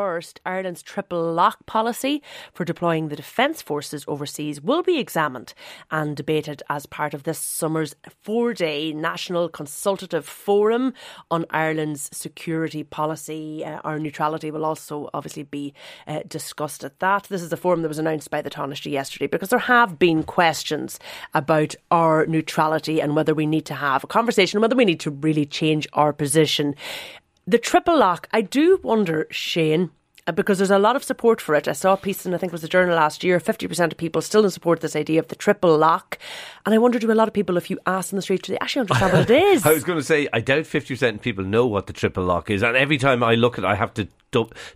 first, Ireland's triple lock policy for deploying the Defence Forces overseas will be examined and debated as part of this summer's four day National Consultative Forum on Ireland's security policy. Uh, our neutrality will also obviously be uh, discussed at that. This is a forum that was announced by the Taoiseach yesterday because there have been questions about our neutrality and whether we need to have a conversation, whether we need to really change our position. The triple lock, I do wonder, Shane, uh, because there's a lot of support for it. I saw a piece in, I think it was a journal last year, 50% of people still in support of this idea of the triple lock. And I wonder, do a lot of people, if you ask in the street, do they actually understand what it is? I was going to say, I doubt 50% of people know what the triple lock is. And every time I look at it, I have to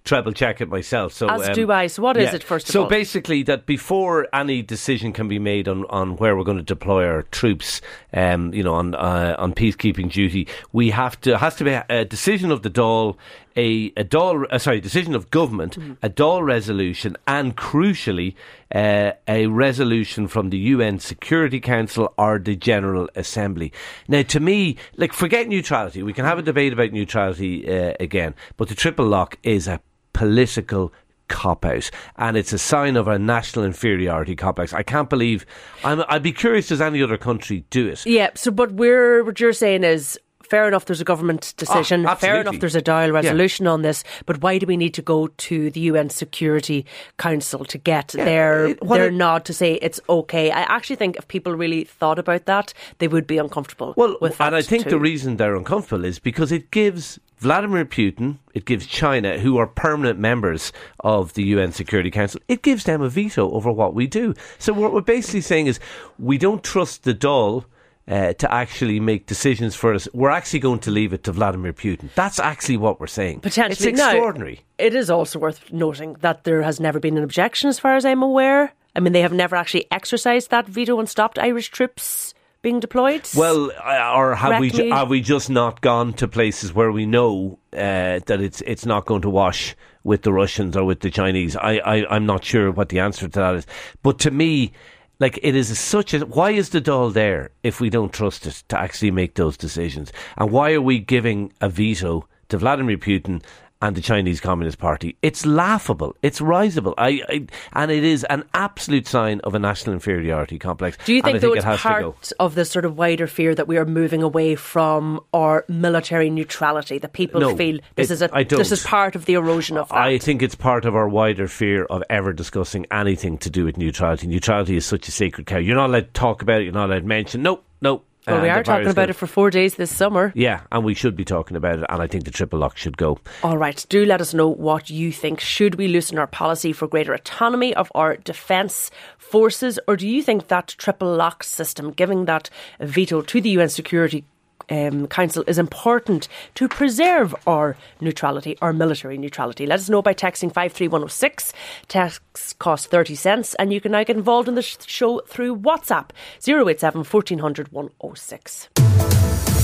treble check it myself. So as um, do I. So what is yeah. it first of so all? So basically, that before any decision can be made on, on where we're going to deploy our troops, um, you know, on uh, on peacekeeping duty, we have to has to be a decision of the Dáil, a a Dáil, uh, sorry, decision of government, mm-hmm. a Dáil resolution, and crucially, uh, a resolution from the UN Security Council or the General Assembly. Now, to me, like forget neutrality. We can have a debate about neutrality uh, again, but the triple lock is a political cop out, and it's a sign of a national inferiority complex. I can't believe. i would be curious. Does any other country do it? Yeah. So, but we're what you're saying is fair enough there's a government ah, decision, oh, fair enough there's a Dáil resolution yeah. on this, but why do we need to go to the UN Security Council to get yeah, their it, their it, nod to say it's okay? I actually think if people really thought about that, they would be uncomfortable well, with And I think too. the reason they're uncomfortable is because it gives Vladimir Putin, it gives China, who are permanent members of the UN Security Council, it gives them a veto over what we do. So what we're basically saying is we don't trust the Dáil. uh, to actually make decisions for us. We're actually going to leave it to Vladimir Putin. That's actually what we're saying. Potentially. It's extraordinary. Now, it is also worth noting that there has never been an objection, as far as I'm aware. I mean, they have never actually exercised that veto and stopped Irish troops being deployed? Well, or have we ju- have we just not gone to places where we know uh, that it's it's not going to wash with the Russians or with the Chinese? I, I I'm not sure what the answer to that is. But to me, like it is such a why is the Dáil there if we don't trust it to actually make those decisions and why are we giving a veto to Vladimir Putin and the Chinese Communist Party. It's laughable. It's risible. I, I, and it is an absolute sign of a national inferiority complex. Do you think, though, it's part of the sort of wider fear that we are moving away from our military neutrality? That people no, feel this it, is a, this is part of the erosion of that. I think it's part of our wider fear of ever discussing anything to do with neutrality. Neutrality is such a sacred cow. You're not allowed to talk about it. You're not allowed to mention. Nope, nope. Well, we are talking about it for four days this summer. Yeah, and we should be talking about it, and I think the triple lock should go. All right, do let us know what you think. Should we loosen our policy for greater autonomy of our defence forces, or do you think that triple lock system, giving that veto to the UN Security um, Council is important to preserve our neutrality, our military neutrality. Let us know by texting 53106. Text costs 30 cents, and you can now get involved in the show through WhatsApp 087 1400 106.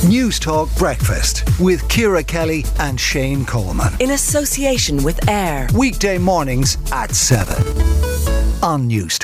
News Talk Breakfast with Ciara Kelly and Shane Coleman. In association with AIR. Weekday mornings at 7 on News